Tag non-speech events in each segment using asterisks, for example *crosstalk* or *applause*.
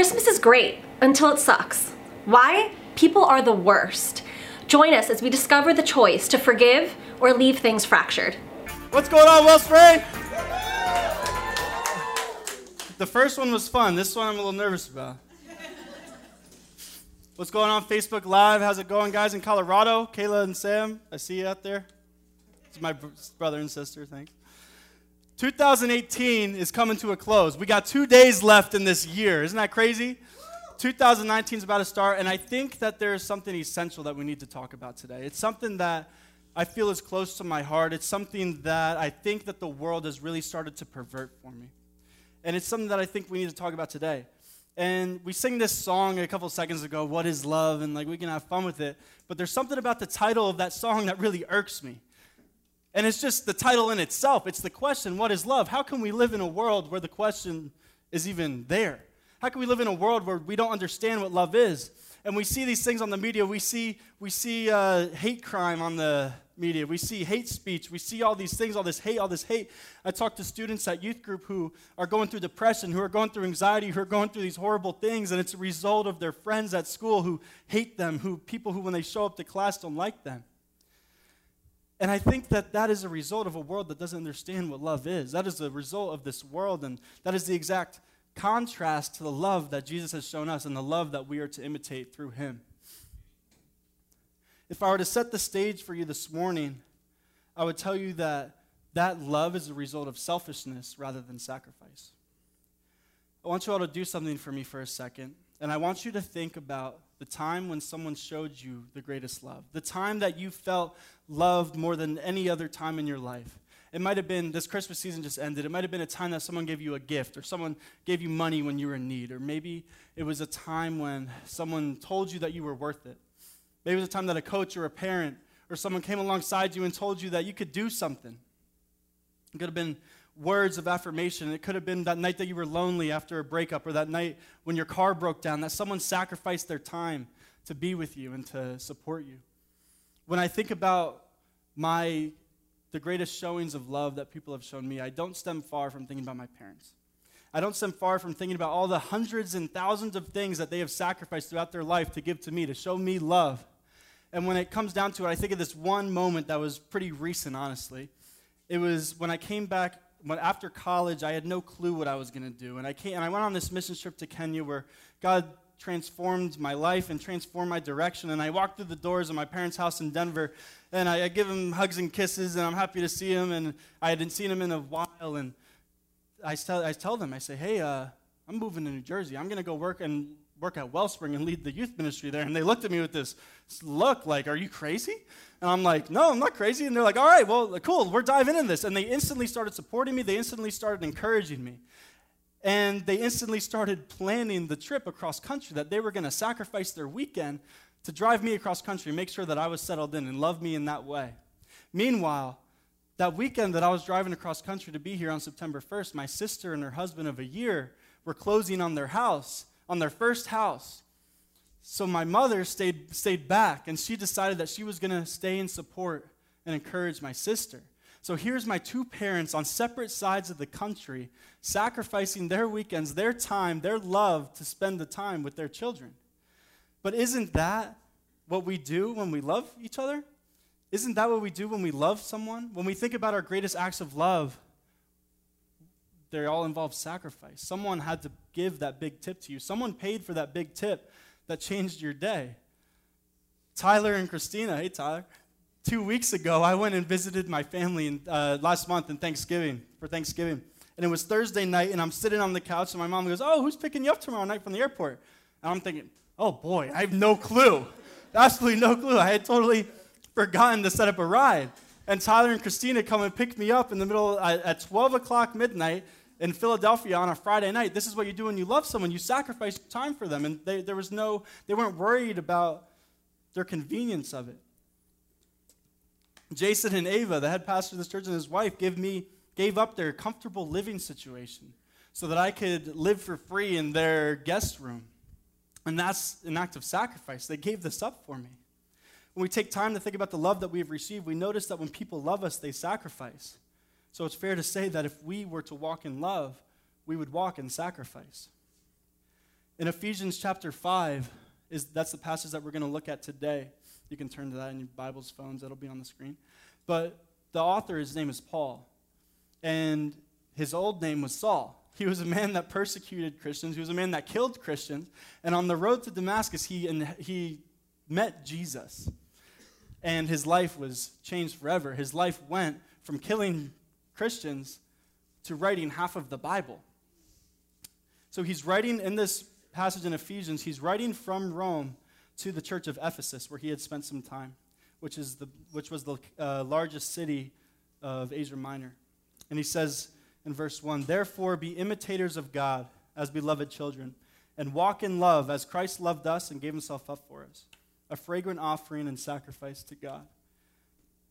Christmas is great until it sucks. Why? People are the worst. Join us as we discover the choice to forgive or leave things fractured. What's going on, Wellspring? The first one was fun. This one I'm a little nervous about. What's going on, Facebook Live? How's it going, guys in Colorado? Kayla and Sam, I see you out there. It's my brother and sister, thanks. 2018 is coming to a close. We got two days left in this year. Isn't that crazy? 2019 is about to start, and I think that there is something essential that we need to talk about today. It's something that I feel is close to my heart. It's something that I think that the world has really started to pervert for me. And it's something that I think we need to talk about today. And we sing this song a couple seconds ago, What is Love? And like we can have fun with it. But there's something about the title of that song that really irks me. And it's just the title in itself. It's the question, what is love? How can we live in a world where the question is even there? How can we live in a world where we don't understand what love is? And we see these things on the media. We see, we see uh, hate crime on the media. We see hate speech. We see all these things, all this hate, all this hate. I talk to students at youth group who are going through depression, who are going through anxiety, who are going through these horrible things, and it's a result of their friends at school who hate them, who people who, when they show up to class, don't like them. And I think that that is a result of a world that doesn't understand what love is. That is a result of this world, and that is the exact contrast to the love that Jesus has shown us and the love that we are to imitate through him. If I were to set the stage for you this morning, I would tell you that that love is a result of selfishness rather than sacrifice. I want you all to do something for me for a second, and I want you to think about the time when someone showed you the greatest love, the time that you felt loved more than any other time in your life. It might have been this Christmas season just ended. It might have been a time that someone gave you a gift or someone gave you money when you were in need. Or maybe it was a time when someone told you that you were worth it. Maybe it was a time that a coach or a parent or someone came alongside you and told you that you could do something. It could have been words of affirmation. It could have been that night that you were lonely after a breakup, or that night when your car broke down, that someone sacrificed their time to be with you and to support you. When I think about my the greatest showings of love that people have shown me, I don't stem far from thinking about my parents. I don't stem far from thinking about all the hundreds and thousands of things that they have sacrificed throughout their life to give to me, to show me love. And when it comes down to it, I think of this one moment that was pretty recent, honestly. It was when I came back when after college, I had no clue what I was going to do. And I, came, and I went on this mission trip to Kenya where God transformed my life and transformed my direction. And I walked through the doors of my parents' house in Denver, and I, I give him hugs and kisses, and I'm happy to see him. And I hadn't seen him in a while. And I tell, I tell them, I say, hey, uh, I'm moving to New Jersey. I'm going to go work and work at Wellspring and lead the youth ministry there. And they looked at me with this look like, are you crazy? And I'm like, no, I'm not crazy. And they're like, all right, well, cool, we're diving into this. And they instantly started supporting me, they instantly started encouraging me. And they instantly started planning the trip across country that they were going to sacrifice their weekend to drive me across country, make sure that I was settled in and love me in that way. Meanwhile, that weekend that I was driving across country to be here on September 1st, my sister and her husband of a year were closing on their house, on their first house. So my mother stayed, stayed back, and she decided that she was going to stay and support and encourage my sister. So here's my two parents on separate sides of the country sacrificing their weekends, their time, their love to spend the time with their children. But isn't that what we do when we love each other? Isn't that what we do when we love someone? When we think about our greatest acts of love, they all involve sacrifice. Someone had to give that big tip to you, someone paid for that big tip that changed your day. Tyler and Christina, hey Tyler, two weeks ago I went and visited my family in, uh, last month in Thanksgiving for Thanksgiving, and it was Thursday night, and I'm sitting on the couch, and my mom goes, "Oh, who's picking you up tomorrow night from the airport?" And I'm thinking, "Oh boy, I have no clue, absolutely no clue. I had totally forgotten to set up a ride." And Tyler and Christina come and pick me up in the middle uh, at 12 o'clock midnight in Philadelphia on a Friday night. This is what you do when you love someone. You sacrifice time for them. And they, there was no, they weren't worried about their convenience of it. Jason and Ava, the head pastor of this church and his wife, gave me gave up their comfortable living situation so that I could live for free in their guest room. And that's an act of sacrifice. They gave this up for me. When we take time to think about the love that we have received, we notice that when people love us, they sacrifice. So it's fair to say that if we were to walk in love, we would walk in sacrifice. In Ephesians chapter 5, is, that's the passage that we're going to look at today. You can turn to that in your Bibles, phones, that'll be on the screen. But the author, his name is Paul. And his old name was Saul. *laughs* He was a man that persecuted Christians. He was a man that killed Christians. And on the road to Damascus, he, and he met Jesus. And his life was changed forever. His life went from killing Christians to writing half of the Bible. So he's writing in this passage in Ephesians, he's writing from Rome to the church of Ephesus, where he had spent some time, which, is the, which was the uh, largest city of Asia Minor. And he says in verse 1 Therefore, be imitators of God as beloved children, and walk in love as Christ loved us and gave himself up for us, a fragrant offering and sacrifice to God.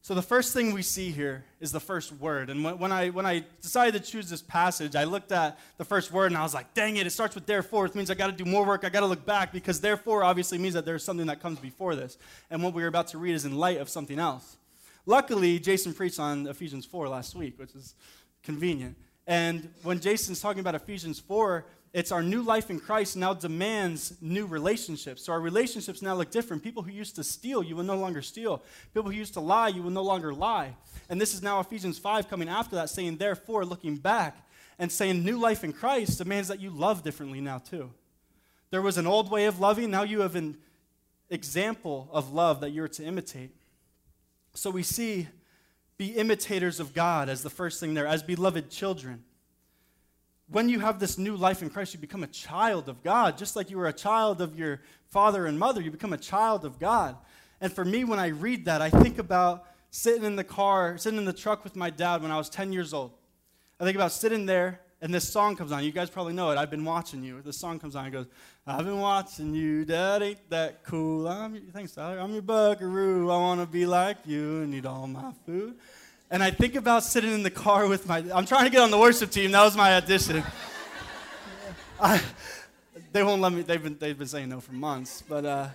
So, the first thing we see here is the first word. And when I, when I decided to choose this passage, I looked at the first word and I was like, dang it, it starts with therefore. It means I got to do more work. I got to look back because therefore obviously means that there's something that comes before this. And what we are about to read is in light of something else. Luckily, Jason preached on Ephesians 4 last week, which is convenient. And when Jason's talking about Ephesians 4, it's our new life in Christ now demands new relationships. So our relationships now look different. People who used to steal, you will no longer steal. People who used to lie, you will no longer lie. And this is now Ephesians 5 coming after that, saying, therefore, looking back and saying new life in Christ demands that you love differently now, too. There was an old way of loving, now you have an example of love that you're to imitate. So we see be imitators of God as the first thing there, as beloved children when you have this new life in Christ, you become a child of God. Just like you were a child of your father and mother, you become a child of God. And for me, when I read that, I think about sitting in the car, sitting in the truck with my dad when I was 10 years old. I think about sitting there and this song comes on. You guys probably know it. I've been watching you. This song comes on. It goes, I've been watching you. Dad ain't that cool. I'm thanks, Tyler. I'm your buckaroo. I want to be like you and eat all my food. And I think about sitting in the car with my, I'm trying to get on the worship team. That was my audition. *laughs* I, they won't let me, they've been, they've been saying no for months. But uh,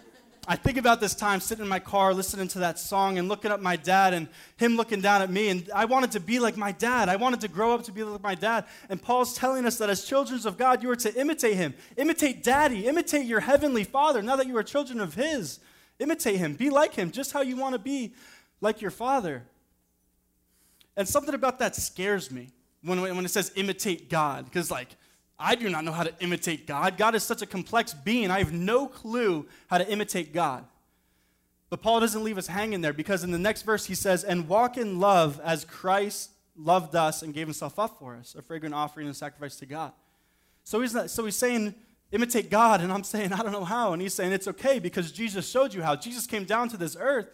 I think about this time sitting in my car listening to that song and looking at my dad and him looking down at me. And I wanted to be like my dad. I wanted to grow up to be like my dad. And Paul's telling us that as children of God, you are to imitate him. Imitate daddy. Imitate your heavenly father now that you are children of his. Imitate him. Be like him, just how you want to be like your father. And something about that scares me when, when it says imitate God, because, like, I do not know how to imitate God. God is such a complex being. I have no clue how to imitate God. But Paul doesn't leave us hanging there because in the next verse he says, And walk in love as Christ loved us and gave himself up for us, a fragrant offering and sacrifice to God. So he's, not, so he's saying, imitate God, and I'm saying, I don't know how. And he's saying, it's okay because Jesus showed you how. Jesus came down to this earth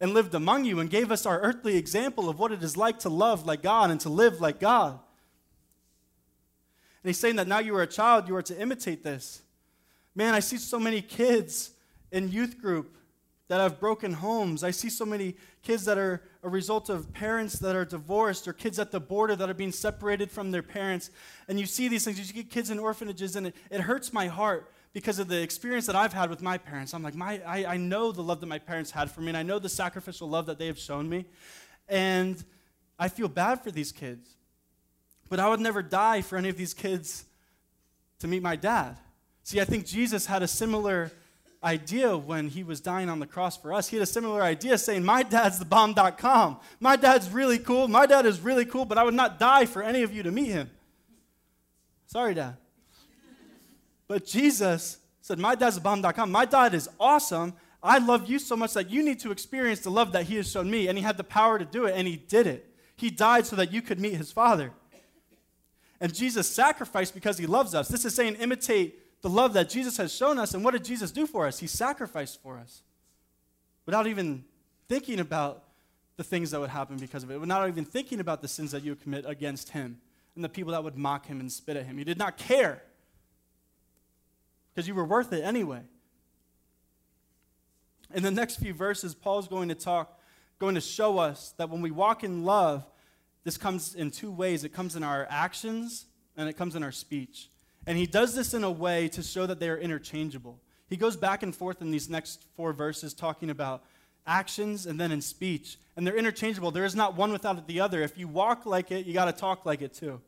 and lived among you and gave us our earthly example of what it is like to love like God and to live like God. And he's saying that now you are a child, you are to imitate this. Man, I see so many kids in youth group that have broken homes. I see so many kids that are a result of parents that are divorced or kids at the border that are being separated from their parents. And you see these things. You get kids in orphanages, and it, it hurts my heart because of the experience that I've had with my parents. I'm like, my, I, I know the love that my parents had for me, and I know the sacrificial love that they have shown me. And I feel bad for these kids. But I would never die for any of these kids to meet my dad. See, I think Jesus had a similar idea when he was dying on the cross for us. He had a similar idea saying, My dad's the bomb.com. My dad's really cool. My dad is really cool, but I would not die for any of you to meet him. Sorry, dad. But Jesus said, My dad's a bomb.com. My dad is awesome. I love you so much that you need to experience the love that he has shown me. And he had the power to do it, and he did it. He died so that you could meet his father. And Jesus sacrificed because he loves us. This is saying, imitate the love that Jesus has shown us. And what did Jesus do for us? He sacrificed for us without even thinking about the things that would happen because of it, without even thinking about the sins that you would commit against him and the people that would mock him and spit at him. He did not care because you were worth it anyway. In the next few verses, Paul's going to talk, going to show us that when we walk in love, this comes in two ways it comes in our actions and it comes in our speech. And he does this in a way to show that they are interchangeable. He goes back and forth in these next four verses talking about actions and then in speech. And they're interchangeable. There is not one without the other. If you walk like it, you got to talk like it too.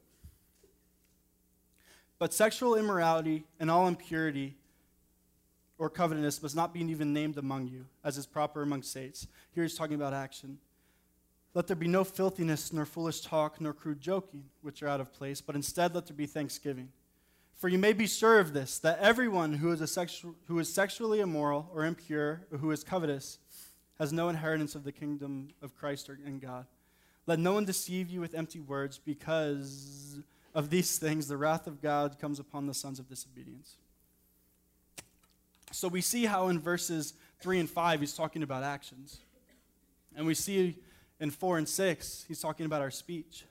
But sexual immorality and all impurity or covetousness must not be even named among you, as is proper among saints. Here he's talking about action. Let there be no filthiness, nor foolish talk, nor crude joking, which are out of place, but instead let there be thanksgiving. For you may be sure of this, that everyone who is, a sexu- who is sexually immoral or impure, or who is covetous, has no inheritance of the kingdom of Christ or in God. Let no one deceive you with empty words, because of these things the wrath of God comes upon the sons of disobedience. So we see how in verses 3 and 5 he's talking about actions. And we see in 4 and 6 he's talking about our speech.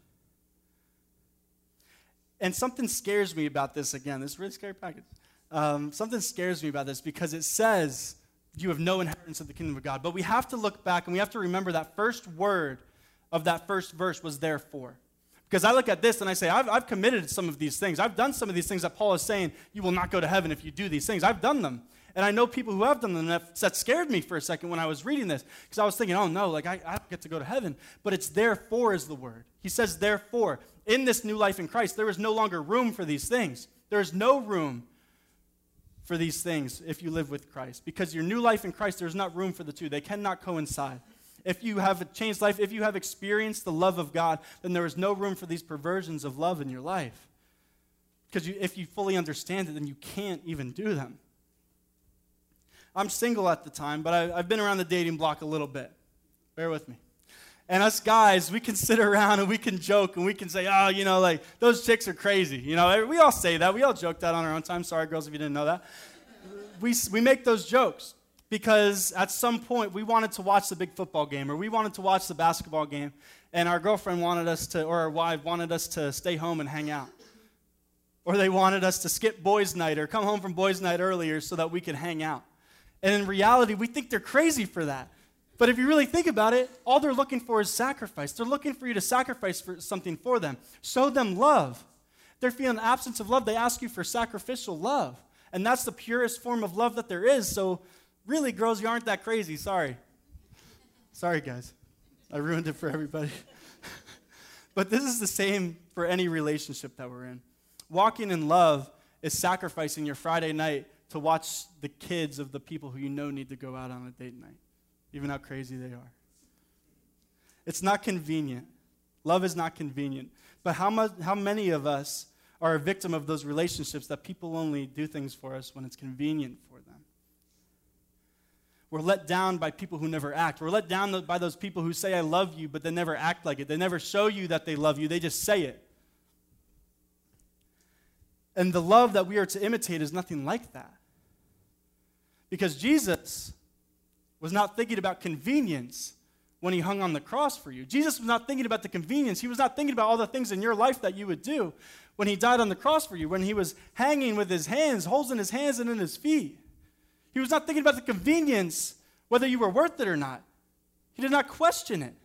And something scares me about this again. This is really scary package. Um, something scares me about this because it says you have no inheritance of the kingdom of God. But we have to look back and we have to remember that first word of that first verse was therefore. Because I look at this and I say, I've, I've committed some of these things. I've done some of these things that Paul is saying, you will not go to heaven if you do these things. I've done them. And I know people who have done them. That scared me for a second when I was reading this. Because I was thinking, oh no, like I, I don't get to go to heaven. But it's therefore is the word. He says, therefore, in this new life in Christ, there is no longer room for these things. There is no room for these things if you live with Christ. Because your new life in Christ, there's not room for the two. They cannot coincide if you have a changed life, if you have experienced the love of God, then there is no room for these perversions of love in your life. Because if you fully understand it, then you can't even do them. I'm single at the time, but I, I've been around the dating block a little bit. Bear with me. And us guys, we can sit around and we can joke and we can say, oh, you know, like, those chicks are crazy. You know, we all say that. We all joke that on our own time. Sorry, girls, if you didn't know that. We, we make those jokes because at some point we wanted to watch the big football game or we wanted to watch the basketball game and our girlfriend wanted us to or our wife wanted us to stay home and hang out. Or they wanted us to skip boys night or come home from boys night earlier so that we could hang out. And in reality we think they're crazy for that. But if you really think about it all they're looking for is sacrifice. They're looking for you to sacrifice for something for them. Show them love. They're feeling absence of love. They ask you for sacrificial love. And that's the purest form of love that there is. So Really, girls, you aren't that crazy. Sorry. Sorry, guys. I ruined it for everybody. *laughs* but this is the same for any relationship that we're in. Walking in love is sacrificing your Friday night to watch the kids of the people who you know need to go out on a date night, even how crazy they are. It's not convenient. Love is not convenient. But how, much, how many of us are a victim of those relationships that people only do things for us when it's convenient for them? We're let down by people who never act. We're let down by those people who say, I love you, but they never act like it. They never show you that they love you, they just say it. And the love that we are to imitate is nothing like that. Because Jesus was not thinking about convenience when he hung on the cross for you. Jesus was not thinking about the convenience. He was not thinking about all the things in your life that you would do when he died on the cross for you, when he was hanging with his hands, holes in his hands and in his feet. He was not thinking about the convenience, whether you were worth it or not. He did not question it.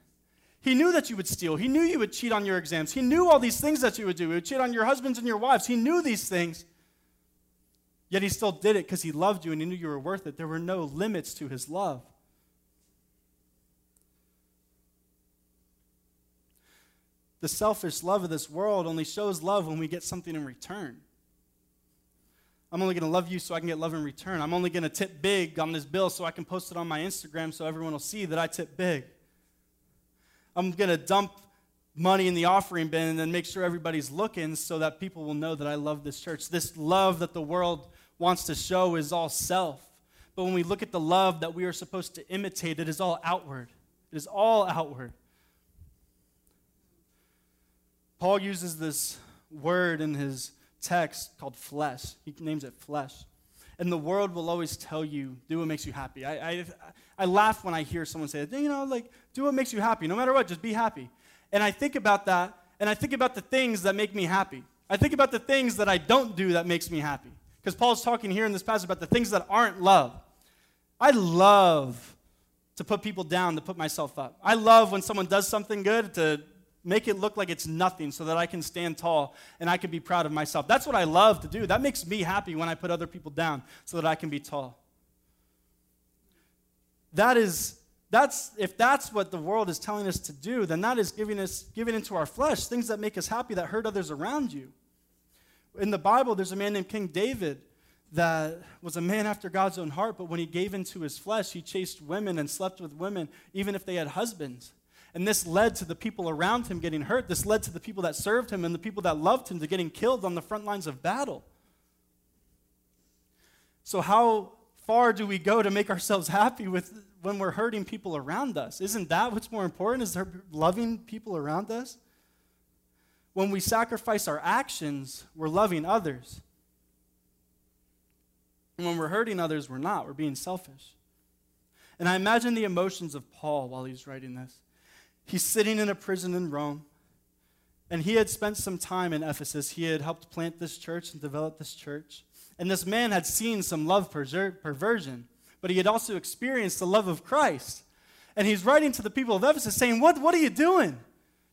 He knew that you would steal. He knew you would cheat on your exams. He knew all these things that you would do. He would cheat on your husbands and your wives. He knew these things. Yet he still did it because he loved you and he knew you were worth it. There were no limits to his love. The selfish love of this world only shows love when we get something in return. I'm only going to love you so I can get love in return. I'm only going to tip big on this bill so I can post it on my Instagram so everyone will see that I tip big. I'm going to dump money in the offering bin and then make sure everybody's looking so that people will know that I love this church. This love that the world wants to show is all self. But when we look at the love that we are supposed to imitate, it is all outward. It is all outward. Paul uses this word in his text called flesh. He names it flesh. And the world will always tell you, do what makes you happy. I, I, I laugh when I hear someone say, you know, like, do what makes you happy. No matter what, just be happy. And I think about that, and I think about the things that make me happy. I think about the things that I don't do that makes me happy. Because Paul's talking here in this passage about the things that aren't love. I love to put people down, to put myself up. I love when someone does something good to Make it look like it's nothing so that I can stand tall and I can be proud of myself. That's what I love to do. That makes me happy when I put other people down so that I can be tall. That is that's if that's what the world is telling us to do, then that is giving us giving into our flesh things that make us happy that hurt others around you. In the Bible, there's a man named King David that was a man after God's own heart, but when he gave into his flesh, he chased women and slept with women, even if they had husbands. And this led to the people around him getting hurt. This led to the people that served him and the people that loved him to getting killed on the front lines of battle. So, how far do we go to make ourselves happy with when we're hurting people around us? Isn't that what's more important? Is there loving people around us? When we sacrifice our actions, we're loving others. And when we're hurting others, we're not. We're being selfish. And I imagine the emotions of Paul while he's writing this. He's sitting in a prison in Rome, and he had spent some time in Ephesus. He had helped plant this church and develop this church. And this man had seen some love perversion, but he had also experienced the love of Christ. And he's writing to the people of Ephesus saying, What, what are you doing?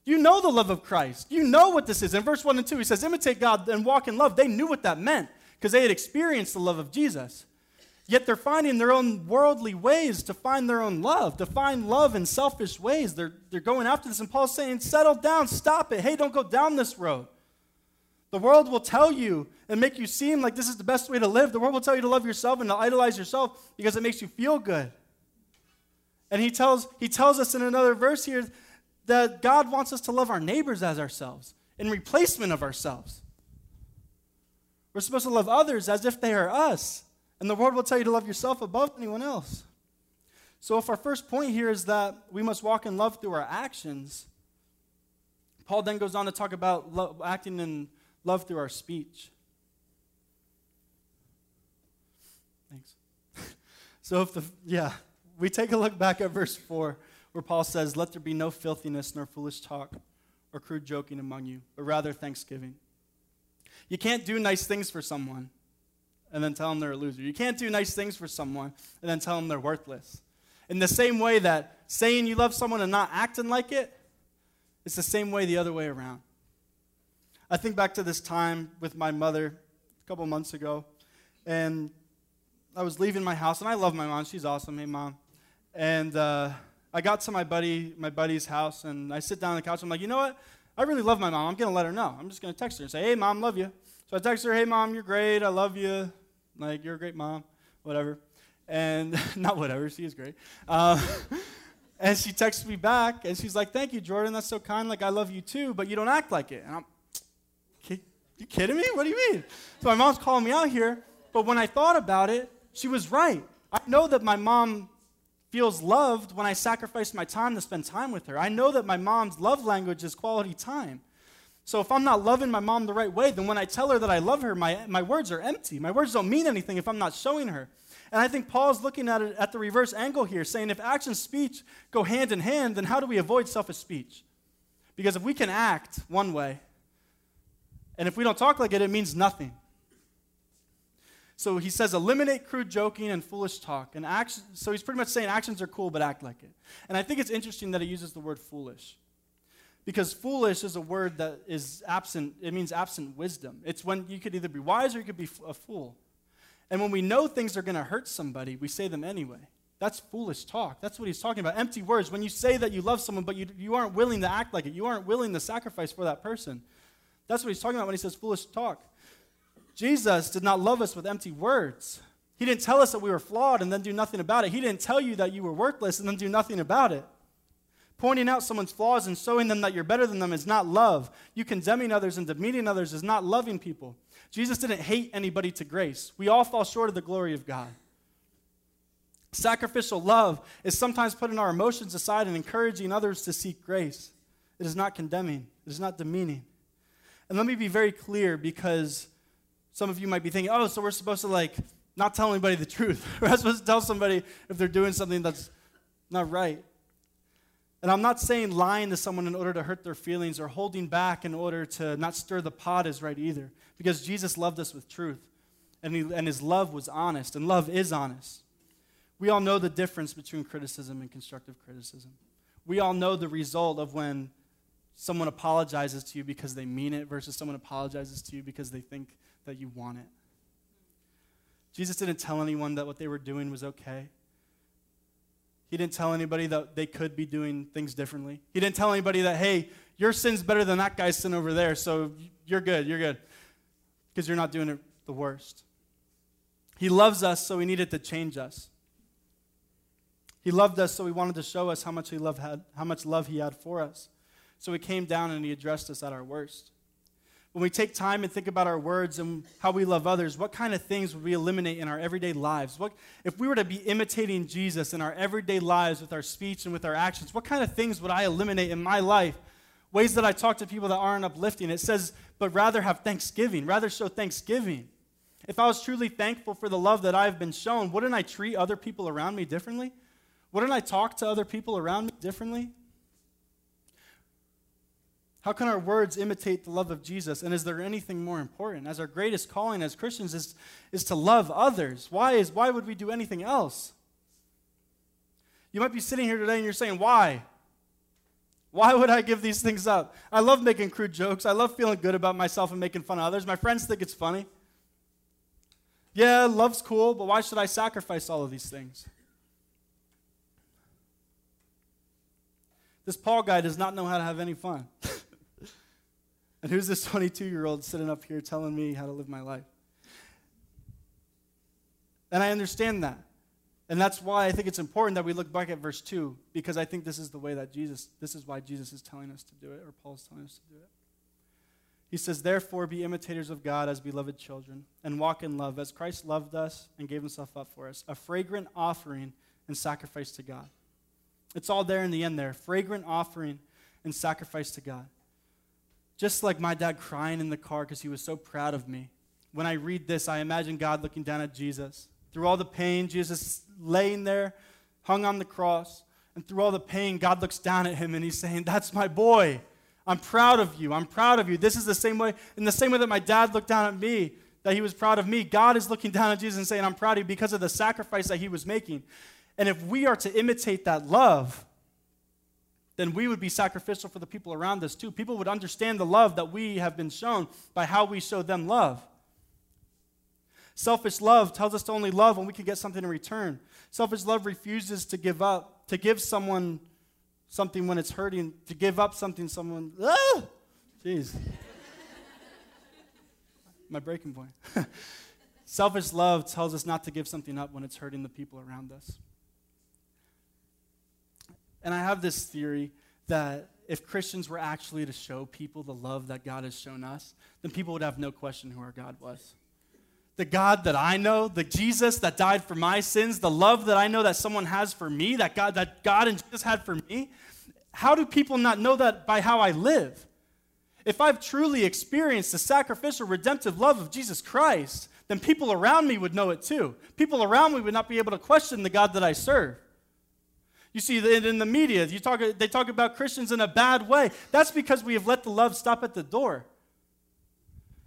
You know the love of Christ. You know what this is. In verse 1 and 2, he says, Imitate God and walk in love. They knew what that meant because they had experienced the love of Jesus. Yet they're finding their own worldly ways to find their own love, to find love in selfish ways. They're, they're going after this. And Paul's saying, Settle down, stop it. Hey, don't go down this road. The world will tell you and make you seem like this is the best way to live. The world will tell you to love yourself and to idolize yourself because it makes you feel good. And he tells, he tells us in another verse here that God wants us to love our neighbors as ourselves in replacement of ourselves. We're supposed to love others as if they are us. And the world will tell you to love yourself above anyone else. So, if our first point here is that we must walk in love through our actions, Paul then goes on to talk about lo- acting in love through our speech. Thanks. *laughs* so, if the, yeah, we take a look back at verse 4, where Paul says, Let there be no filthiness nor foolish talk or crude joking among you, but rather thanksgiving. You can't do nice things for someone and then tell them they're a loser. You can't do nice things for someone and then tell them they're worthless. In the same way that saying you love someone and not acting like it, it's the same way the other way around. I think back to this time with my mother a couple months ago, and I was leaving my house, and I love my mom. She's awesome. Hey, mom. And uh, I got to my buddy, my buddy's house, and I sit down on the couch. I'm like, you know what? I really love my mom. I'm going to let her know. I'm just going to text her and say, hey, mom, love you. So I text her, hey, mom, you're great. I love you. Like, you're a great mom, whatever. And *laughs* not whatever, she is great. Um, *laughs* and she texts me back, and she's like, thank you, Jordan. That's so kind. Like, I love you too, but you don't act like it. And I'm, you kidding me? What do you mean? So my mom's calling me out here, but when I thought about it, she was right. I know that my mom feels loved when I sacrifice my time to spend time with her. I know that my mom's love language is quality time. So if I'm not loving my mom the right way, then when I tell her that I love her, my, my words are empty. My words don't mean anything if I'm not showing her. And I think Paul's looking at it at the reverse angle here, saying if action and speech go hand in hand, then how do we avoid selfish speech? Because if we can act one way, and if we don't talk like it, it means nothing. So he says, eliminate crude joking and foolish talk. And action, so he's pretty much saying actions are cool, but act like it. And I think it's interesting that he uses the word foolish. Because foolish is a word that is absent, it means absent wisdom. It's when you could either be wise or you could be a fool. And when we know things are going to hurt somebody, we say them anyway. That's foolish talk. That's what he's talking about. Empty words. When you say that you love someone, but you, you aren't willing to act like it, you aren't willing to sacrifice for that person. That's what he's talking about when he says foolish talk. Jesus did not love us with empty words. He didn't tell us that we were flawed and then do nothing about it. He didn't tell you that you were worthless and then do nothing about it. Pointing out someone's flaws and showing them that you're better than them is not love. You condemning others and demeaning others is not loving people. Jesus didn't hate anybody to grace. We all fall short of the glory of God. Sacrificial love is sometimes putting our emotions aside and encouraging others to seek grace. It is not condemning, it is not demeaning. And let me be very clear because some of you might be thinking, oh, so we're supposed to like not tell anybody the truth. *laughs* we're supposed to tell somebody if they're doing something that's not right. And I'm not saying lying to someone in order to hurt their feelings or holding back in order to not stir the pot is right either. Because Jesus loved us with truth. And, he, and his love was honest, and love is honest. We all know the difference between criticism and constructive criticism. We all know the result of when someone apologizes to you because they mean it versus someone apologizes to you because they think that you want it. Jesus didn't tell anyone that what they were doing was okay. He didn't tell anybody that they could be doing things differently. He didn't tell anybody that, hey, your sin's better than that guy's sin over there, so you're good, you're good. because you're not doing it the worst. He loves us, so he needed to change us. He loved us, so he wanted to show us how much, he love had, how much love he had for us. So he came down and he addressed us at our worst. When we take time and think about our words and how we love others, what kind of things would we eliminate in our everyday lives? What, if we were to be imitating Jesus in our everyday lives with our speech and with our actions, what kind of things would I eliminate in my life? Ways that I talk to people that aren't uplifting. It says, but rather have thanksgiving, rather show thanksgiving. If I was truly thankful for the love that I've been shown, wouldn't I treat other people around me differently? Wouldn't I talk to other people around me differently? How can our words imitate the love of Jesus? And is there anything more important? As our greatest calling as Christians is, is to love others. Why, is, why would we do anything else? You might be sitting here today and you're saying, Why? Why would I give these things up? I love making crude jokes. I love feeling good about myself and making fun of others. My friends think it's funny. Yeah, love's cool, but why should I sacrifice all of these things? This Paul guy does not know how to have any fun. *laughs* and who's this *laughs* 22 year old sitting up here telling me how to live my life? And I understand that. And that's why I think it's important that we look back at verse 2, because I think this is the way that Jesus, this is why Jesus is telling us to do it, or Paul's telling us to do it. He says, Therefore, be imitators of God as beloved children, and walk in love, as Christ loved us and gave himself up for us, a fragrant offering and sacrifice to God. It's all there in the end there fragrant offering and sacrifice to God. Just like my dad crying in the car because he was so proud of me. When I read this, I imagine God looking down at Jesus. Through all the pain, Jesus laying there, hung on the cross. And through all the pain, God looks down at him and he's saying, That's my boy. I'm proud of you. I'm proud of you. This is the same way, in the same way that my dad looked down at me, that he was proud of me. God is looking down at Jesus and saying, I'm proud of you because of the sacrifice that he was making. And if we are to imitate that love, then we would be sacrificial for the people around us too. People would understand the love that we have been shown by how we show them love. Selfish love tells us to only love when we can get something in return. Selfish love refuses to give up, to give someone something when it's hurting, to give up something someone. Ah! Jeez. *laughs* My breaking point. *laughs* Selfish love tells us not to give something up when it's hurting the people around us. And I have this theory that if Christians were actually to show people the love that God has shown us, then people would have no question who our God was. The God that I know, the Jesus that died for my sins, the love that I know that someone has for me, that God that God and Jesus had for me, how do people not know that by how I live? If I've truly experienced the sacrificial redemptive love of Jesus Christ, then people around me would know it too. People around me would not be able to question the God that I serve. You see it in the media. You talk, they talk about Christians in a bad way. That's because we have let the love stop at the door.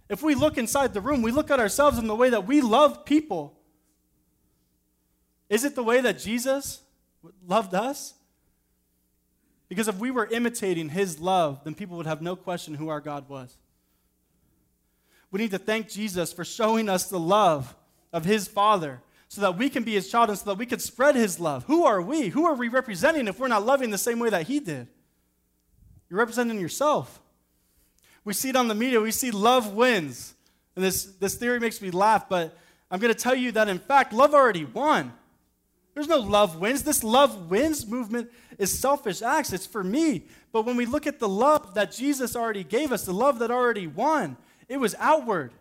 If we look inside the room, we look at ourselves in the way that we love people. Is it the way that Jesus loved us? Because if we were imitating his love, then people would have no question who our God was. We need to thank Jesus for showing us the love of his Father so that we can be his child and so that we can spread his love. Who are we? Who are we representing if we're not loving the same way that he did? You're representing yourself. We see it on the media, we see love wins. And this, this theory makes me laugh, but I'm going to tell you that in fact, love already won. There's no love wins. This love wins movement is selfish acts. It's for me. But when we look at the love that Jesus already gave us, the love that already won, it was outward.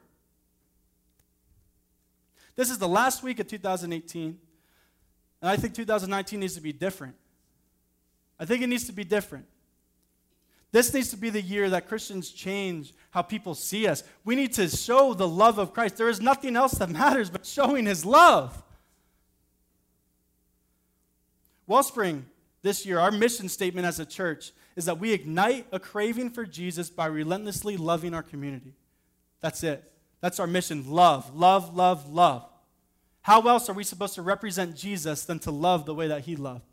This is the last week of 2018, and I think 2019 needs to be different. I think it needs to be different. This needs to be the year that Christians change how people see us. We need to show the love of Christ. There is nothing else that matters but showing his love. Wellspring, this year, our mission statement as a church is that we ignite a craving for Jesus by relentlessly loving our community. That's it. That's our mission love, love, love, love. How else are we supposed to represent Jesus than to love the way that he loved?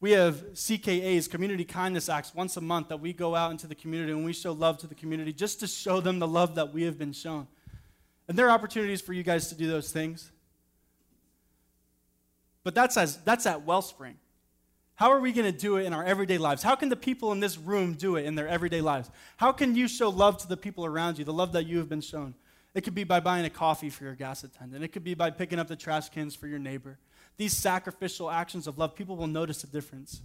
We have CKAs, Community Kindness Acts, once a month that we go out into the community and we show love to the community just to show them the love that we have been shown. And there are opportunities for you guys to do those things. But that's, as, that's at Wellspring. How are we going to do it in our everyday lives? How can the people in this room do it in their everyday lives? How can you show love to the people around you, the love that you have been shown? It could be by buying a coffee for your gas attendant, it could be by picking up the trash cans for your neighbor. These sacrificial actions of love, people will notice a difference.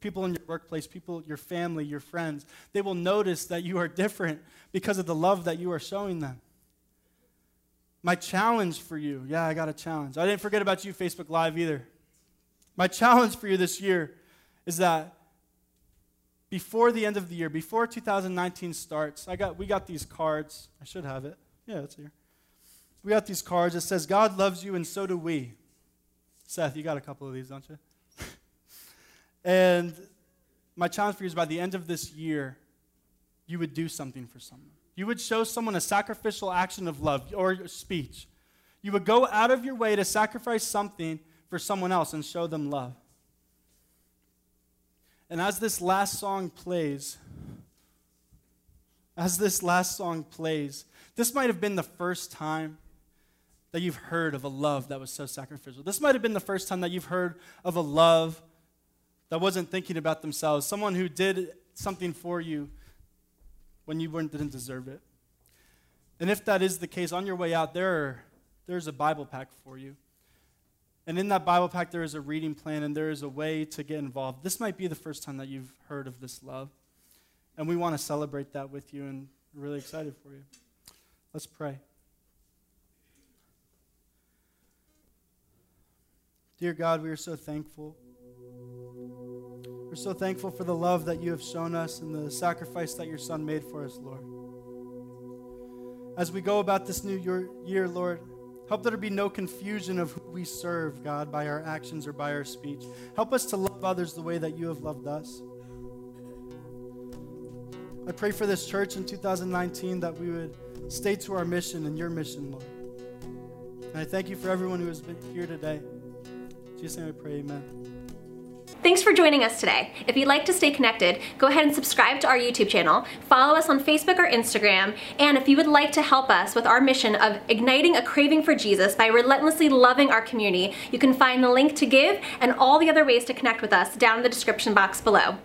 People in your workplace, people, your family, your friends, they will notice that you are different because of the love that you are showing them. My challenge for you, yeah, I got a challenge. I didn't forget about you, Facebook Live, either. My challenge for you this year is that before the end of the year, before 2019 starts, I got, we got these cards. I should have it. Yeah, it's here. We got these cards. It says, God loves you and so do we. Seth, you got a couple of these, don't you? *laughs* and my challenge for you is by the end of this year, you would do something for someone. You would show someone a sacrificial action of love or speech. You would go out of your way to sacrifice something for someone else and show them love. And as this last song plays, as this last song plays, this might have been the first time that you've heard of a love that was so sacrificial. This might have been the first time that you've heard of a love that wasn't thinking about themselves, someone who did something for you when you didn't deserve it. And if that is the case, on your way out, there there's a Bible pack for you. And in that Bible pack, there is a reading plan and there is a way to get involved. This might be the first time that you've heard of this love. And we want to celebrate that with you and we're really excited for you. Let's pray. Dear God, we are so thankful. We're so thankful for the love that you have shown us and the sacrifice that your Son made for us, Lord. As we go about this new year, Lord, Help there be no confusion of who we serve, God, by our actions or by our speech. Help us to love others the way that you have loved us. I pray for this church in 2019 that we would stay to our mission and your mission, Lord. And I thank you for everyone who has been here today. In Jesus' name I pray, amen. Thanks for joining us today. If you'd like to stay connected, go ahead and subscribe to our YouTube channel, follow us on Facebook or Instagram, and if you would like to help us with our mission of igniting a craving for Jesus by relentlessly loving our community, you can find the link to give and all the other ways to connect with us down in the description box below.